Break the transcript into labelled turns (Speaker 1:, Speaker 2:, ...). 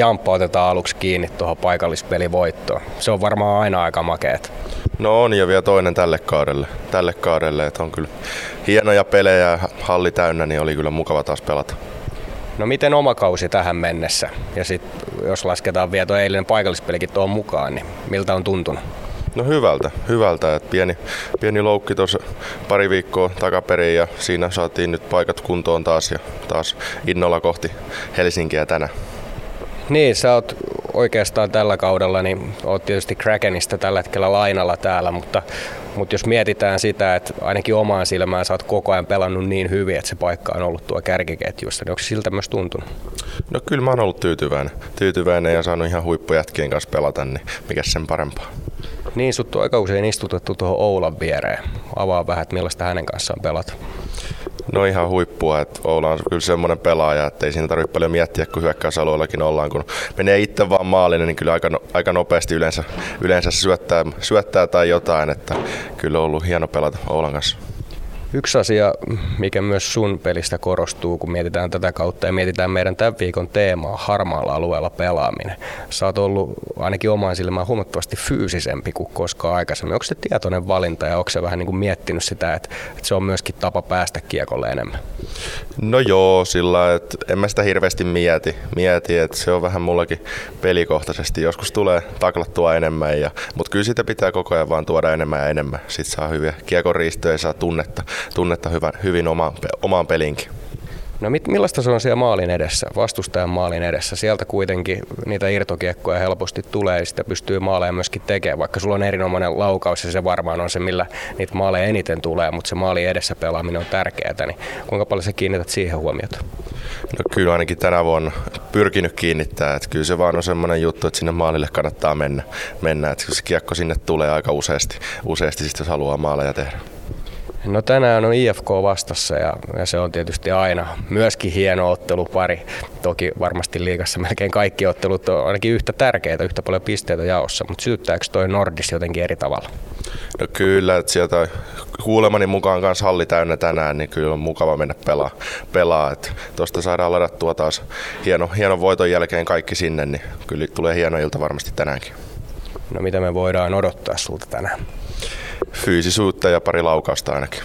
Speaker 1: Jamppa otetaan aluksi kiinni tuohon paikallispelivoittoon. Se on varmaan aina aika makeet.
Speaker 2: No on ja vielä toinen tälle kaudelle. Tälle kaudelle, että on kyllä hienoja pelejä halli täynnä, niin oli kyllä mukava taas pelata.
Speaker 1: No miten oma kausi tähän mennessä? Ja sitten jos lasketaan vielä tuo eilinen paikallispelikin tuohon mukaan, niin miltä on tuntunut?
Speaker 2: No hyvältä, hyvältä. Et pieni, pieni loukki tuossa pari viikkoa takaperin ja siinä saatiin nyt paikat kuntoon taas ja taas innolla kohti Helsinkiä tänään.
Speaker 1: Niin, sä oot oikeastaan tällä kaudella, niin oot tietysti Krakenista tällä hetkellä lainalla täällä, mutta, mutta jos mietitään sitä, että ainakin omaan silmään sä oot koko ajan pelannut niin hyvin, että se paikka on ollut tuo kärkiketjussa, niin onko se siltä myös tuntunut?
Speaker 2: No kyllä mä oon ollut tyytyväinen, tyytyväinen ja saanut ihan huippujätkien kanssa pelata, niin mikä sen parempaa.
Speaker 1: Niin, sut on aika usein istutettu tuohon Oulan viereen. Avaa vähän, että millaista hänen kanssaan pelata.
Speaker 2: No ihan huippua, että Oula on kyllä semmoinen pelaaja, että ei siinä tarvitse paljon miettiä, kun hyökkäysalueellakin ollaan. Kun menee itse vaan maalille, niin kyllä aika, no, aika nopeasti yleensä, yleensä syöttää, syöttää tai jotain, että kyllä on ollut hieno pelata Oulan kanssa.
Speaker 1: Yksi asia, mikä myös sun pelistä korostuu, kun mietitään tätä kautta ja mietitään meidän tämän viikon teemaa, harmaalla alueella pelaaminen. Sä oot ollut ainakin omaan silmään huomattavasti fyysisempi kuin koskaan aikaisemmin. Onko se tietoinen valinta ja onko se vähän niin kuin miettinyt sitä, että, että se on myöskin tapa päästä kiekolle enemmän?
Speaker 2: No joo, sillä että en mä sitä hirveästi mieti, mieti että se on vähän mullakin pelikohtaisesti. Joskus tulee taklattua enemmän, ja, mutta kyllä sitä pitää koko ajan vaan tuoda enemmän ja enemmän. Sitten saa hyviä kiekoriistoja ja saa tunnetta, tunnetta hyvän, hyvin omaan, omaan pelinkin.
Speaker 1: No mit, millaista se on siellä maalin edessä, vastustajan maalin edessä? Sieltä kuitenkin niitä irtokiekkoja helposti tulee ja sitä pystyy maaleja myöskin tekemään, vaikka sulla on erinomainen laukaus ja se varmaan on se, millä niitä maaleja eniten tulee, mutta se maalin edessä pelaaminen on tärkeää, niin kuinka paljon sä kiinnität siihen huomiota?
Speaker 2: No kyllä ainakin tänä vuonna pyrkinyt kiinnittää, että kyllä se vaan on semmoinen juttu, että sinne maalille kannattaa mennä, mennä että se kiekko sinne tulee aika useasti, useasti jos haluaa maaleja tehdä.
Speaker 1: No tänään on IFK vastassa ja, ja se on tietysti aina myöskin hieno ottelupari. Toki varmasti liigassa melkein kaikki ottelut on ainakin yhtä tärkeitä, yhtä paljon pisteitä jaossa, mutta sytyttääkö toi Nordis jotenkin eri tavalla?
Speaker 2: No kyllä, että sieltä kuulemani mukaan kanssa halli täynnä tänään, niin kyllä on mukava mennä pelaa. pelaa. Tuosta saadaan ladattua taas hieno, hieno voiton jälkeen kaikki sinne, niin kyllä tulee hieno ilta varmasti tänäänkin.
Speaker 1: No mitä me voidaan odottaa sulta tänään?
Speaker 2: Fyysisyyttä ja pari laukausta ainakin.